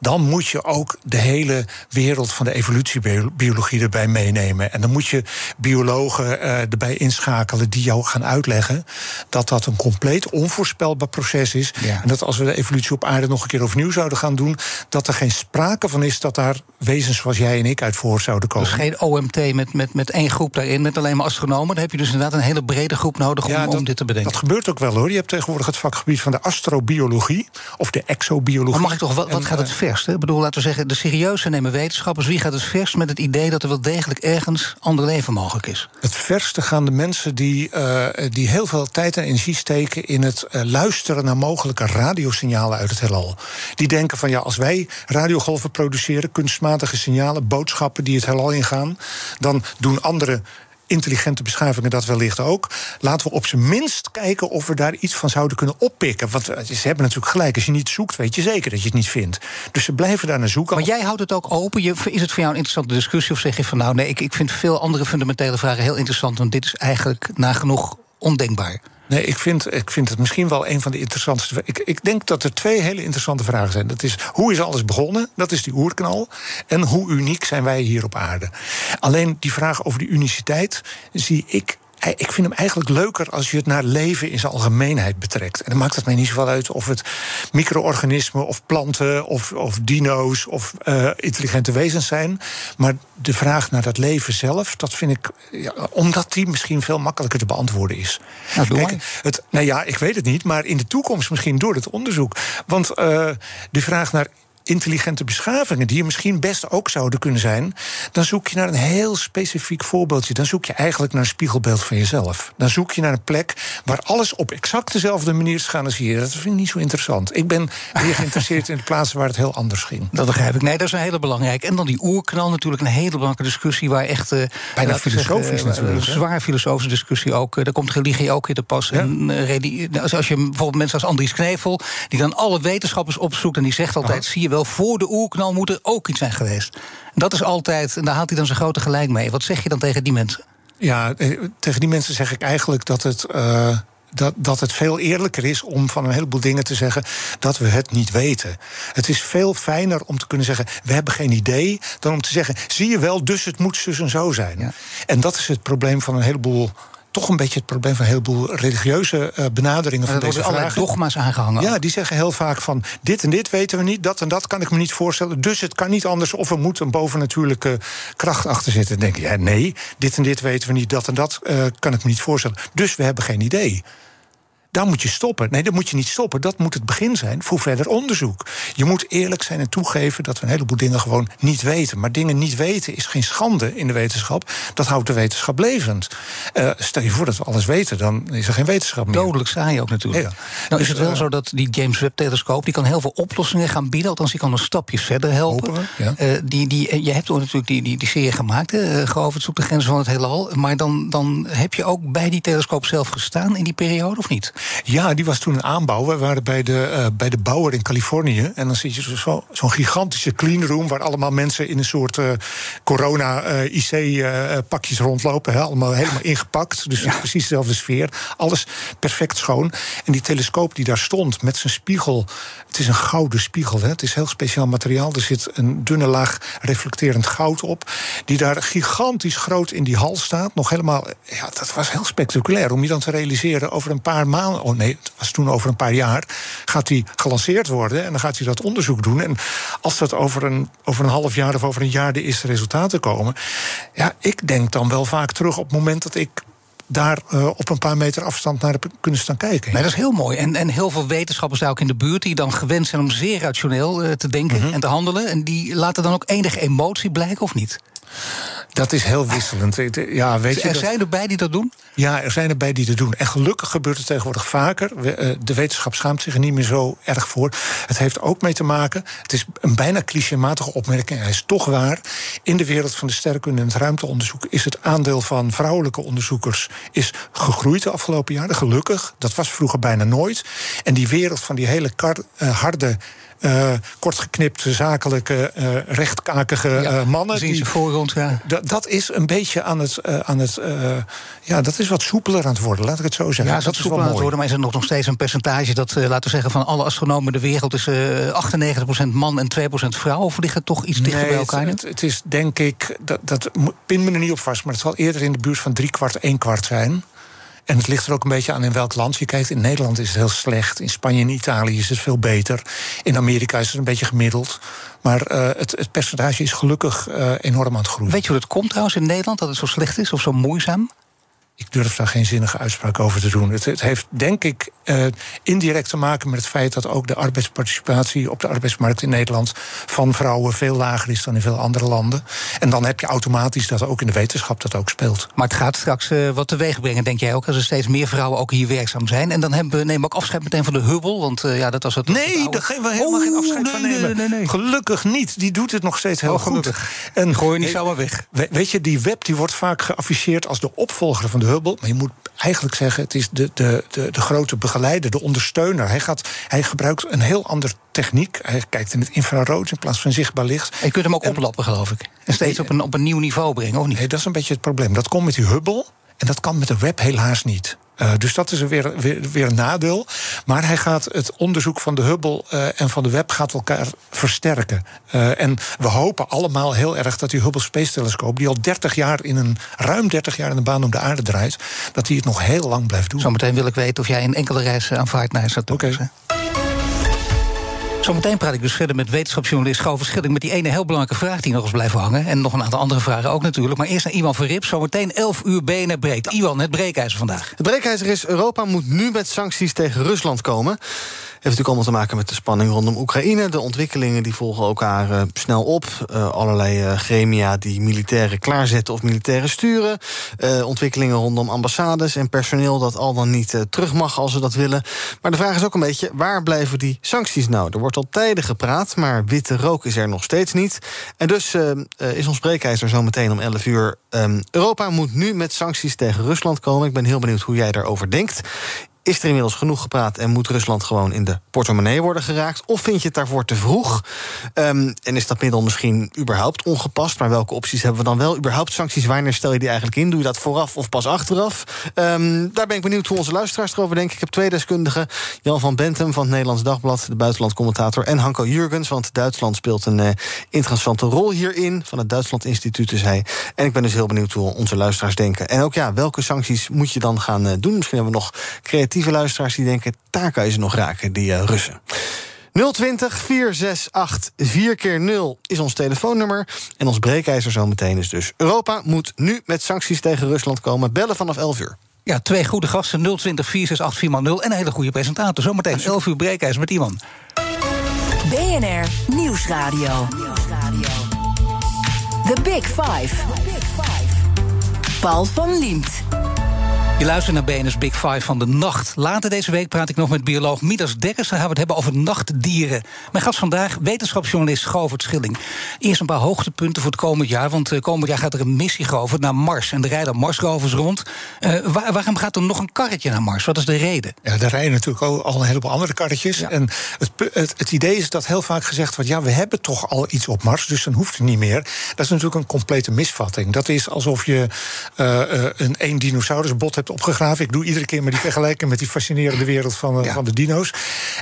dan moet je ook de hele wereld van de evolutiebiologie erbij meenemen. En dan moet je biologen uh, erbij inschakelen die jou gaan uitleggen dat dat een compleet onvoorspelbaar proces is. En dat als we de evolutie op aarde nog een keer overnieuw zouden gaan doen, dat er geen sprake van is dat daar wezens zoals jij en ik uit voor zouden komen. Dus geen OMT met, met, met één groep daarin, met alleen maar astronomen. Dan heb je dus inderdaad een hele brede groep nodig om, om dit te bedenken. Dat gebeurt ook wel hoor. Je hebt tegenwoordig het vakgebied van de astrobiologie of de exobiologie. Maar mag ik toch, wat, wat gaat het eh, verst? Hè? Ik bedoel, laten we zeggen, de serieuze nemen wetenschappers. Wie gaat het verst met het idee dat er wel degelijk ergens ander leven mogelijk is? Het verste gaan de mensen die, uh, die heel veel tijd en energie steken in het uh, luisteren naar mogelijke radiosignalen uit het heelal. Die denken van ja, als wij radiogolven produceren, kunstmatige signalen, boodschappen die het heelal ingaan, dan doen andere intelligente beschavingen dat wellicht ook. Laten we op zijn minst kijken of we daar iets van zouden kunnen oppikken. Want eh, ze hebben natuurlijk gelijk. Als je niet zoekt, weet je zeker dat je het niet vindt. Dus ze blijven daar naar zoeken. Maar jij houdt het ook open. Is het voor jou een interessante discussie? Of zeg je van nou nee, ik vind veel andere fundamentele vragen heel interessant. Want dit is eigenlijk nagenoeg ondenkbaar. Nee, ik vind, ik vind het misschien wel een van de interessantste. Ik, ik denk dat er twee hele interessante vragen zijn. Dat is hoe is alles begonnen? Dat is die oerknal. En hoe uniek zijn wij hier op aarde? Alleen die vraag over die uniciteit zie ik ik vind hem eigenlijk leuker als je het naar leven in zijn algemeenheid betrekt. En dan maakt het mij niet zoveel uit of het micro-organismen of planten of, of dino's of uh, intelligente wezens zijn. Maar de vraag naar dat leven zelf, dat vind ik, ja, omdat die misschien veel makkelijker te beantwoorden is. Nou, Kijk, het, nou ja, ik weet het niet, maar in de toekomst misschien door het onderzoek. Want uh, de vraag naar intelligente beschavingen, die er misschien best ook zouden kunnen zijn, dan zoek je naar een heel specifiek voorbeeldje. Dan zoek je eigenlijk naar een spiegelbeeld van jezelf. Dan zoek je naar een plek waar alles op exact dezelfde manier is gaan als hier. Dat vind ik niet zo interessant. Ik ben meer geïnteresseerd in de plaatsen waar het heel anders ging. Dat begrijp ik. Nee, dat is een hele belangrijke. En dan die oerknal, natuurlijk een hele belangrijke discussie waar echt. Uh, Bijna filosofisch zeggen, natuurlijk. Een zwaar filosofische discussie ook. Uh, daar komt religie ook in te pas. Ja. En, uh, als je bijvoorbeeld mensen als Andries Knevel, die dan alle wetenschappers opzoekt en die zegt altijd: zie je wel, voor de oerknal moet er ook iets zijn geweest. Dat is altijd, en daar haalt hij dan zijn grote gelijk mee. Wat zeg je dan tegen die mensen? Ja, tegen die mensen zeg ik eigenlijk dat het. Uh, dat, dat het veel eerlijker is om van een heleboel dingen te zeggen dat we het niet weten. Het is veel fijner om te kunnen zeggen: we hebben geen idee, dan om te zeggen: zie je wel, dus het moet zus en zo zijn. Ja. En dat is het probleem van een heleboel toch een beetje het probleem van een heleboel religieuze uh, benaderingen van deze vragen. Er dogma's aangehangen. Ja, die zeggen heel vaak van dit en dit weten we niet, dat en dat kan ik me niet voorstellen. Dus het kan niet anders of er moet een bovennatuurlijke kracht achter zitten. Dan denk je, ja, nee, dit en dit weten we niet, dat en dat uh, kan ik me niet voorstellen. Dus we hebben geen idee. Daar moet je stoppen. Nee, dat moet je niet stoppen. Dat moet het begin zijn voor verder onderzoek. Je moet eerlijk zijn en toegeven dat we een heleboel dingen gewoon niet weten. Maar dingen niet weten is geen schande in de wetenschap. Dat houdt de wetenschap levend. Uh, stel je voor dat we alles weten, dan is er geen wetenschap meer. Dodelijk saai ook natuurlijk. Ja. Nou is het wel uh, zo dat die James Webb-telescoop... die kan heel veel oplossingen gaan bieden. Althans, die kan een stapje verder helpen. Hopen, ja. uh, die, die, je hebt natuurlijk die, die, die serie gemaakt, het zoekt de grenzen van het heelal. Maar dan, dan heb je ook bij die telescoop zelf gestaan in die periode, of niet? Ja, die was toen een aanbouw. We waren bij de, uh, bij de bouwer in Californië. En dan zie je zo'n zo gigantische cleanroom... waar allemaal mensen in een soort uh, corona-IC-pakjes rondlopen. Hè, allemaal helemaal ingepakt. Dus ja. precies dezelfde sfeer. Alles perfect schoon. En die telescoop die daar stond met zijn spiegel... het is een gouden spiegel, hè, het is heel speciaal materiaal. Er zit een dunne laag reflecterend goud op... die daar gigantisch groot in die hal staat. Nog helemaal... Ja, dat was heel spectaculair om je dan te realiseren... over een paar maanden... Oh nee, het was toen over een paar jaar, gaat die gelanceerd worden en dan gaat hij dat onderzoek doen. En als dat over een, over een half jaar of over een jaar de eerste resultaten komen, ja, ik denk dan wel vaak terug op het moment dat ik daar uh, op een paar meter afstand naar heb kunnen staan kijken. Nee, dat is heel mooi. En, en heel veel wetenschappers daar ook in de buurt... die dan gewend zijn om zeer rationeel uh, te denken mm -hmm. en te handelen... en die laten dan ook enige emotie blijken, of niet? Dat is heel wisselend. Ja, weet je er zijn erbij die dat doen? Ja, er zijn erbij die dat doen. En gelukkig gebeurt het tegenwoordig vaker. De wetenschap schaamt zich er niet meer zo erg voor. Het heeft ook mee te maken. Het is een bijna clichématige opmerking. Hij is toch waar. In de wereld van de sterrenkunde en het ruimteonderzoek is het aandeel van vrouwelijke onderzoekers is gegroeid de afgelopen jaren. Gelukkig. Dat was vroeger bijna nooit. En die wereld van die hele kar, uh, harde uh, kortgeknipte, zakelijke, uh, rechtkakige ja, uh, mannen. Die, voorgrond, ja. Dat is een beetje aan het. aan het ja, dat is wat soepeler aan het worden, laat ik het zo zeggen. Ja, dat, dat is soepeler aan het worden, maar is er nog, nog steeds een percentage dat, laten we zeggen, van alle astronomen in de wereld is 98% man en 2% vrouw? Of ligt het toch iets dichter nee, bij elkaar? Het, het, is denk ik, dat, dat pin me er niet op vast, maar het zal eerder in de buurt van drie kwart, één kwart zijn. En het ligt er ook een beetje aan in welk land je kijkt. In Nederland is het heel slecht. In Spanje en Italië is het veel beter. In Amerika is het een beetje gemiddeld. Maar uh, het, percentage is gelukkig uh, enorm aan het groeien. Weet je hoe het komt trouwens in Nederland dat het zo slecht is of zo moeizaam? Ik durf daar geen zinnige uitspraak over te doen. Het, het heeft denk ik uh, indirect te maken met het feit dat ook de arbeidsparticipatie op de arbeidsmarkt in Nederland van vrouwen veel lager is dan in veel andere landen. En dan heb je automatisch dat ook in de wetenschap dat ook speelt. Maar het gaat straks uh, wat teweeg brengen, denk jij ook, als er steeds meer vrouwen ook hier werkzaam zijn. En dan hebben we, nemen we ook afscheid meteen van de Hubble, want uh, ja, dat was het. Nee, daar gaan we helemaal oh, geen afscheid nee, van nemen. Nee, nee, nee, Gelukkig niet. Die doet het nog steeds heel oh, goed. En gooi je niet zomaar weg. Weet je, die web die wordt vaak geafficheerd als de opvolger van de Hubble. Maar je moet eigenlijk zeggen, het is de, de, de, de grote begeleider, de ondersteuner. Hij, gaat, hij gebruikt een heel andere techniek. Hij kijkt in het infrarood in plaats van zichtbaar licht. En je kunt hem ook en, oplappen, geloof ik. En steeds op een, op een nieuw niveau brengen, of niet? Nee, dat is een beetje het probleem. Dat komt met die Hubble. En dat kan met de web helaas niet. Uh, dus dat is weer, weer, weer een nadeel. Maar hij gaat het onderzoek van de Hubble uh, en van de Webb gaat elkaar versterken. Uh, en we hopen allemaal heel erg dat die Hubble Space Telescoop, die al 30 jaar in een ruim 30 jaar in de baan om de aarde draait, dat hij het nog heel lang blijft doen. Zometeen wil ik weten of jij een enkele reis aanvaardt naar Saturnus. Okay. Zometeen praat ik dus verder met wetenschapsjournalist Govert Schilling... met die ene heel belangrijke vraag die nog eens blijven hangen. En nog een aantal andere vragen ook natuurlijk. Maar eerst naar Iwan van Rip. Zometeen 11 uur BNR Breed. Iwan, het breekijzer vandaag. Het breekijzer is... Europa moet nu met sancties tegen Rusland komen. Natuurlijk allemaal te maken met de spanning rondom Oekraïne. De ontwikkelingen die volgen elkaar uh, snel op. Uh, allerlei uh, gremia die militairen klaarzetten of militairen sturen. ontwikkelingen rondom ambassades en personeel dat al dan niet terug mag als ze dat willen. Maar de vraag is ook een beetje, waar blijven die sancties nou? Er wordt al tijden gepraat, maar witte rook is er nog steeds niet. En dus is ons breekijzer zo meteen om 11 uur. Um, Europa moet nu met sancties tegen Rusland komen. Ik ben heel benieuwd hoe jij daarover denkt. Is er inmiddels genoeg gepraat en moet Rusland gewoon in de portemonnee worden geraakt? Of vind je het daarvoor te vroeg? Um, en is dat middel misschien überhaupt ongepast? Maar welke opties hebben we dan wel? Überhaupt sancties, wanneer stel je die eigenlijk in? Doe je dat vooraf of pas achteraf? Um, daar ben ik benieuwd hoe onze luisteraars erover denken. Ik heb twee deskundigen. Jan van Bentum van het Nederlands Dagblad, de buitenlandcommentator. En Hanko Jurgens, want Duitsland speelt een uh, interessante rol hierin. Van het Duitsland Instituut is hij. En ik ben dus heel benieuwd hoe onze luisteraars denken. En ook ja, welke sancties moet je dan gaan uh, doen? Misschien hebben we nog creatief creatieve luisteraars die denken... daar kan je ze nog raken, die uh, Russen. 020 468 4 keer 0 is ons telefoonnummer. En ons breekijzer zometeen is dus... Europa moet nu met sancties tegen Rusland komen. Bellen vanaf 11 uur. Ja, twee goede gasten, 020 468 4 en een hele goede presentator. Zometeen 11 uur breekijzer met iemand. BNR Nieuwsradio. Nieuwsradio. The Big Five. Paul van Liemt. Je luistert naar BNS Big Five van de nacht. Later deze week praat ik nog met bioloog Midas Dekkers. Dan gaan we het hebben over nachtdieren. Mijn gast vandaag, wetenschapsjournalist Govert Schilling. Eerst een paar hoogtepunten voor het komend jaar. Want uh, komend jaar gaat er een missie, Govert, naar Mars. En er rijden Marsrovers rond. Uh, waarom gaat er nog een karretje naar Mars? Wat is de reden? Ja, er rijden natuurlijk ook al een heleboel andere karretjes. En het, het, het, idee is dat heel vaak gezegd wordt... ja, we hebben toch al iets op Mars, dus dan hoeft het niet meer. Dat is natuurlijk een complete misvatting. Dat is alsof je uh, een één dinosaurusbot hebt opgegraven. Ik doe iedere keer maar die vergelijking met die fascinerende wereld van, van de dino's.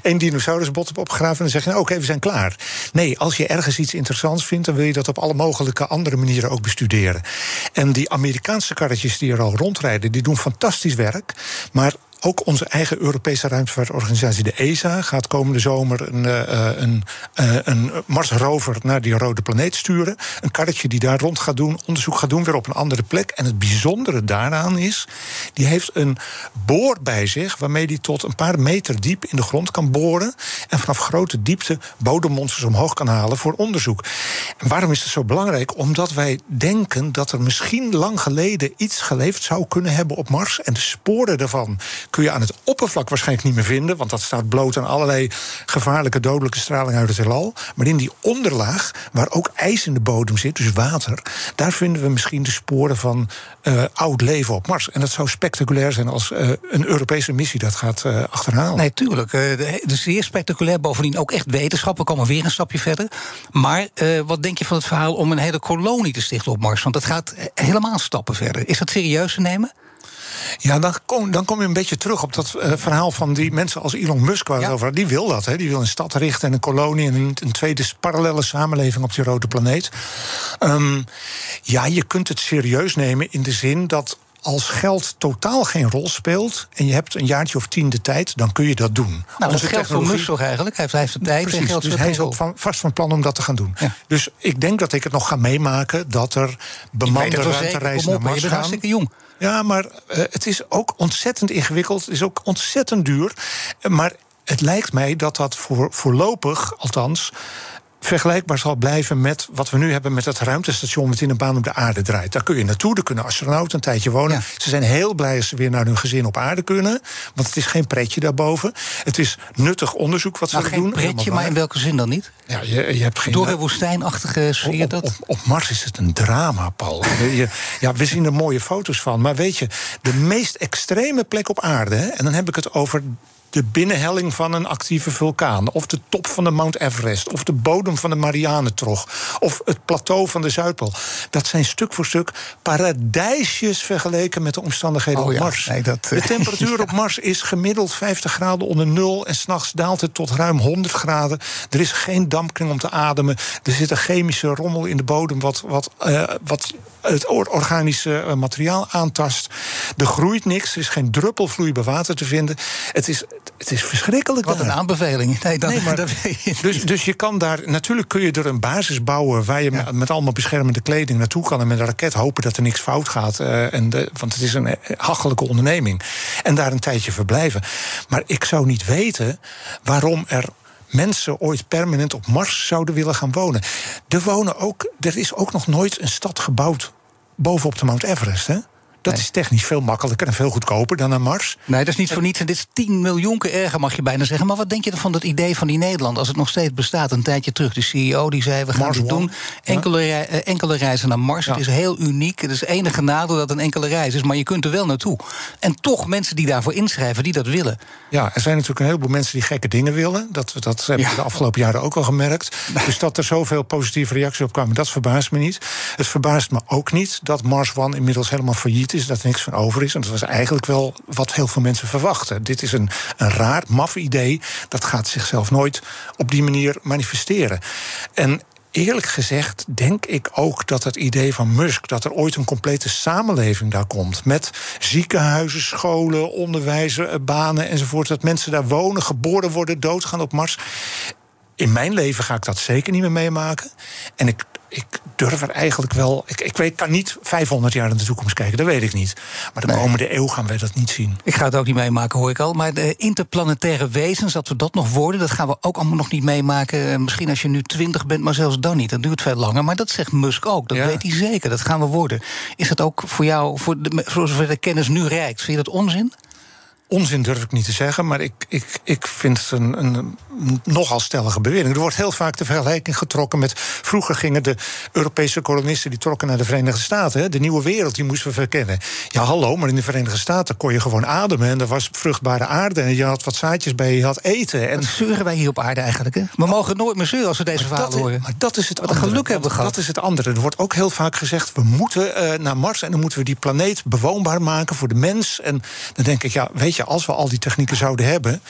Eén dinosaurusbot heb opgegraven en dan zeg je: nou, oké, we zijn klaar. Nee, als je ergens iets interessants vindt, dan wil je dat op alle mogelijke andere manieren ook bestuderen. En die Amerikaanse karretjes die er al rondrijden, die doen fantastisch werk. Maar ook onze eigen Europese ruimtevaartorganisatie, de ESA, gaat komende zomer een, uh, een, uh, een naar die rode planeet sturen. Een karretje die daar rond gaat doen, onderzoek gaat doen, weer op een andere plek. En het bijzondere daaraan is, die heeft een boor bij zich, waarmee die tot een paar meter diep in de grond kan boren. En vanaf grote diepte bodemmonsters omhoog kan halen voor onderzoek. En waarom is het zo belangrijk? Omdat wij denken dat er misschien lang geleden iets geleefd zou kunnen hebben op Mars. En de sporen daarvan kun je aan het oppervlak waarschijnlijk niet meer vinden, want dat staat bloot aan allerlei gevaarlijke dodelijke straling uit het heelal. Maar in die onderlaag, waar ook ijs in de bodem zit, dus water, daar vinden we misschien de sporen van uh, oud leven op Mars. En dat zou spectaculair zijn als uh, een Europese missie dat gaat uh, achterhalen. Nee, tuurlijk. Het is zeer spectaculair. Bovendien ook echt wetenschap. We komen weer een stapje verder. Maar wat denk je van het verhaal om een hele kolonie te stichten op Mars? Want dat gaat helemaal stappen verder. Is dat serieus te nemen? Ja, dan kom, dan kom je een beetje terug op dat uh, verhaal van die mensen als Elon Musk waar het over Die wil dat. Hè. Die wil een stad richten en een kolonie en een, een tweede parallele samenleving op die rode planeet. Um, ja, je kunt het serieus nemen in de zin dat als geld totaal geen rol speelt en je hebt een jaartje of tien de tijd, dan kun je dat doen. Nou, dat geldt voor Musk toch eigenlijk? Hij heeft de tijd Precies, en geld dus hij is ook van, vast van plan om dat te gaan doen. Ja. Dus ik denk dat ik het nog ga meemaken dat er bemande ruimtereizen naar Mars gaan. Je bent hartstikke jong. Ja, maar uh, het is ook ontzettend ingewikkeld. Het is ook ontzettend duur. Maar het lijkt mij dat dat voor, voorlopig, althans vergelijkbaar zal blijven met wat we nu hebben met het ruimtestation wat in een baan om de aarde draait. Daar kun je naartoe, daar kunnen astronauten een tijdje wonen. Ja. Ze zijn heel blij als ze weer naar hun gezin op aarde kunnen, want het is geen pretje daarboven. Het is nuttig onderzoek wat nou, ze doen. Geen pretje, maar in welke zin dan niet? Ja, je, je hebt geen. Door een woestijnachtige sfeer op, dat? Op, op, Mars is het een drama, Paul. je, ja, we zien er mooie foto's van, maar weet je, de meest extreme plek op aarde, hè, en dan heb ik het over de binnenhelling van een actieve vulkaan, of de top van de Mount Everest, of de bodem van de Marianentrog, of het plateau van de Zuidpool. Dat zijn stuk voor stuk paradijsjes vergeleken met de omstandigheden oh, op ja. Mars. Nee, dat, de temperatuur op Mars is gemiddeld 50 graden onder nul en s'nachts daalt het tot ruim 100 graden. Er is geen dampkring om te ademen. Er zit een chemische rommel in de bodem wat, wat, uh, wat het organische materiaal aantast. Er groeit niks, er is geen druppel vloeibaar water te vinden. Het is het is verschrikkelijk. Wat een aanbeveling. Nee, dat, Nee, maar- dat weet je Dus, dus je kan daar, natuurlijk kun je er een basis bouwen waar je met, met allemaal beschermende kleding naartoe kan en met een raket hopen dat er niks fout gaat. eh, en de, want het is een eh, hachelijke onderneming. En daar een tijdje verblijven. Maar ik zou niet weten waarom er mensen ooit permanent op Mars zouden willen gaan wonen. Er, wonen ook, er is ook nog nooit een stad gebouwd bovenop de Mount Everest. Hè? Dat is technisch veel makkelijker en veel goedkoper dan naar Mars. Nee, dat is niet voor niets. En dit is 10 miljoen keer erger, mag je bijna zeggen. Maar wat denk je van dat idee van die Nederland, als het nog steeds bestaat? Een tijdje terug, de CEO die zei, we gaan Mars dit doen. Enkele, eh, enkele reizen naar Mars. Ja. Het is heel uniek. Het is enige nadeel dat een enkele reis is, maar je kunt er wel naartoe. En toch mensen die daarvoor inschrijven, die dat willen. Ja, er zijn natuurlijk een heleboel mensen die gekke dingen willen. Dat, dat hebben we Ja. de afgelopen jaren ook al gemerkt. Dus dat er zoveel positieve reacties op kwamen, dat verbaast me niet. Het verbaast me ook niet dat Mars One inmiddels helemaal failliet is. Dat er niks van over is. En dat was eigenlijk wel wat heel veel mensen verwachten. Dit is een, een raar, maf idee. Dat gaat zichzelf nooit op die manier manifesteren. En Eerlijk gezegd denk ik ook dat het idee van Musk... dat er ooit een complete samenleving daar komt... met ziekenhuizen, scholen, onderwijs, eh, banen enzovoort... dat mensen daar wonen, geboren worden, doodgaan op Mars... In mijn leven ga ik dat zeker niet meer meemaken. En ik, ik durf er eigenlijk wel... Ik, ik weet, kan niet 500 jaar in de toekomst kijken, dat weet ik niet. Maar de komende eeuw gaan wij dat niet zien. Ik ga het ook niet meemaken, hoor ik al. Maar de interplanetaire wezens, dat we dat nog worden... dat gaan we ook allemaal nog niet meemaken. Eh, Misschien als je nu 20 bent, maar zelfs dan niet. Dat duurt veel langer. Maar dat zegt Musk ook. Dat Ja. weet hij zeker. Dat gaan we worden. Is dat ook voor jou, voor de, voor zover de kennis nu reikt... vind je dat onzin? Onzin durf ik niet te zeggen, maar ik, ik, ik vind het een, een nogal stellige bewering. Er wordt heel vaak de vergelijking getrokken met. Vroeger gingen de Europese kolonisten die trokken naar de Verenigde Staten. Hè, de nieuwe wereld, die moesten we verkennen. Ja, hallo, maar in de Verenigde Staten kon je gewoon ademen. En er was vruchtbare aarde. En je had wat zaadjes bij je, had eten. En zeuren wij hier op aarde eigenlijk? Hè? We mogen nooit meer zeuren als we deze verhalen horen. maar dat is het Wat een andere. geluk hebben we gehad. Dat is het andere. Er wordt ook heel vaak gezegd: we moeten eh, naar Mars en dan moeten we die planeet bewoonbaar maken voor de mens. En dan denk ik, ja, weet je, als we al die technieken zouden hebben.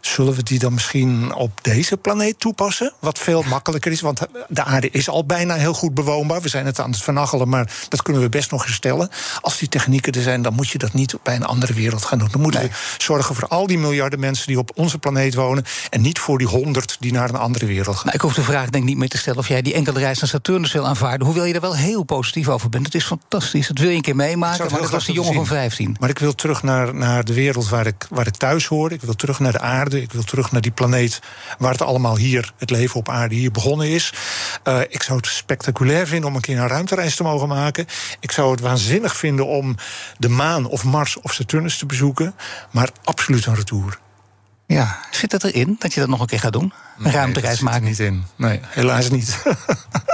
Zullen we die dan misschien op deze planeet toepassen? Wat veel makkelijker is, want de aarde is al bijna heel goed bewoonbaar. We zijn het aan het vernachelen, maar dat kunnen we best nog herstellen. Als die technieken er zijn, dan moet je dat niet bij een andere wereld gaan doen. Dan moeten we zorgen voor al die miljarden mensen die op onze planeet wonen. En niet voor die honderd die naar een andere wereld gaan. Nou, ik hoef de vraag denk ik niet meer te stellen of jij die enkele reis naar Saturnus wil aanvaarden. Hoewel je er wel heel positief over bent. Het is fantastisch. Dat wil je een keer meemaken. Maar dat was die jongen van willen 15. Maar ik wil terug naar, naar de wereld waar ik, waar ik thuis hoor. Ik wil terug naar de aarde. Ik wil terug naar die planeet waar het allemaal hier, het leven op aarde hier begonnen is. Eh, ik zou het spectaculair vinden om een keer een ruimtereis te mogen maken. Ik zou het waanzinnig vinden om de maan of Mars of Saturnus te bezoeken. Maar absoluut een retour. Ja, zit het erin dat je dat nog een keer gaat doen? Een ruimtereis dat zit er maken? niet in. Nee, helaas niet.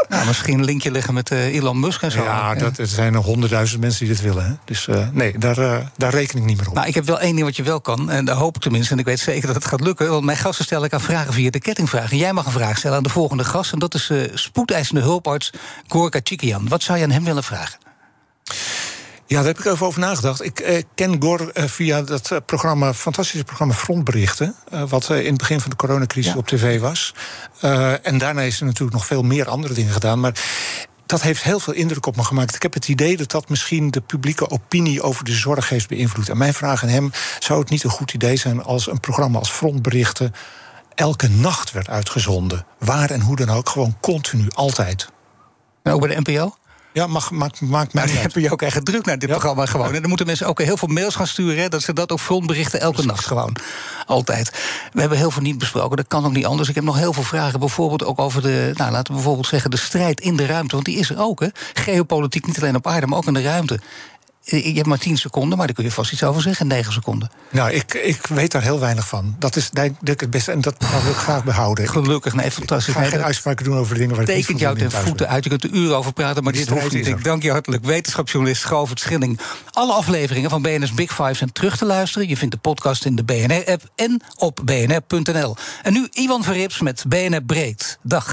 Nou, misschien een linkje leggen met eh, Elon Musk en zo. ja, dat, er zijn er honderdduizend mensen die dit willen. Hè. Dus eh, nee, daar, eh, daar reken ik niet meer op. Nou, ik heb wel één ding wat je wel kan. En daar hoop ik tenminste. En ik weet zeker dat het gaat lukken. Want mijn gasten stel ik aan vragen via de kettingvraag. En jij mag een vraag stellen aan de volgende gast. En dat is spoedeisende hulparts Gorka Chikian. Wat zou je aan hem willen vragen? Ja, daar heb ik even over nagedacht. Ik eh, ken Gor eh, via dat eh, programma, fantastische programma Frontberichten. eh, wat eh, in het begin van de coronacrisis Ja. op tv was. En daarna is er natuurlijk nog veel meer andere dingen gedaan. Maar dat heeft heel veel indruk op me gemaakt. Ik heb het idee dat dat misschien de publieke opinie over de zorg heeft beïnvloed. En mijn vraag aan hem: zou het niet een goed idee zijn als een programma als Frontberichten elke nacht werd uitgezonden? Waar en hoe dan ook, gewoon continu, altijd. En ook bij de NPO? Ja, mag, maakt, maakt mij niet die uit. NPO krijgen druk naar dit programma gewoon. En dan moeten mensen ook heel veel mails gaan sturen. Hè, dat ze dat ook frontberichten elke nacht gewoon. Altijd. We hebben heel veel niet besproken. Dat kan ook niet anders. Ik heb nog heel veel vragen. Bijvoorbeeld ook over de, nou, laten we bijvoorbeeld zeggen, de strijd in de ruimte. Want die is er ook. Hè. Geopolitiek niet alleen op aarde, maar ook in de ruimte. Eh, Je hebt maar 10 seconden, maar daar kun je vast iets over zeggen. 9 seconden. Nou, ik, ik weet daar heel weinig van. Dat is denk ik het beste en dat wil ik graag behouden. Gelukkig, nee, Ik fantastisch. ga Nee, geen uitspraken doen over de dingen waar ik niet tekent jou ten voeten uit. Je kunt er uren over praten, maar Die dit hoeft niet. Ik dank je hartelijk. Wetenschapsjournalist Govert Schilling. Alle afleveringen van BNS Big Five zijn terug te luisteren. Je vindt de podcast in de BNR-app en op bnr.nl. En nu Iwan Verrips met BNR Breekt. Dag.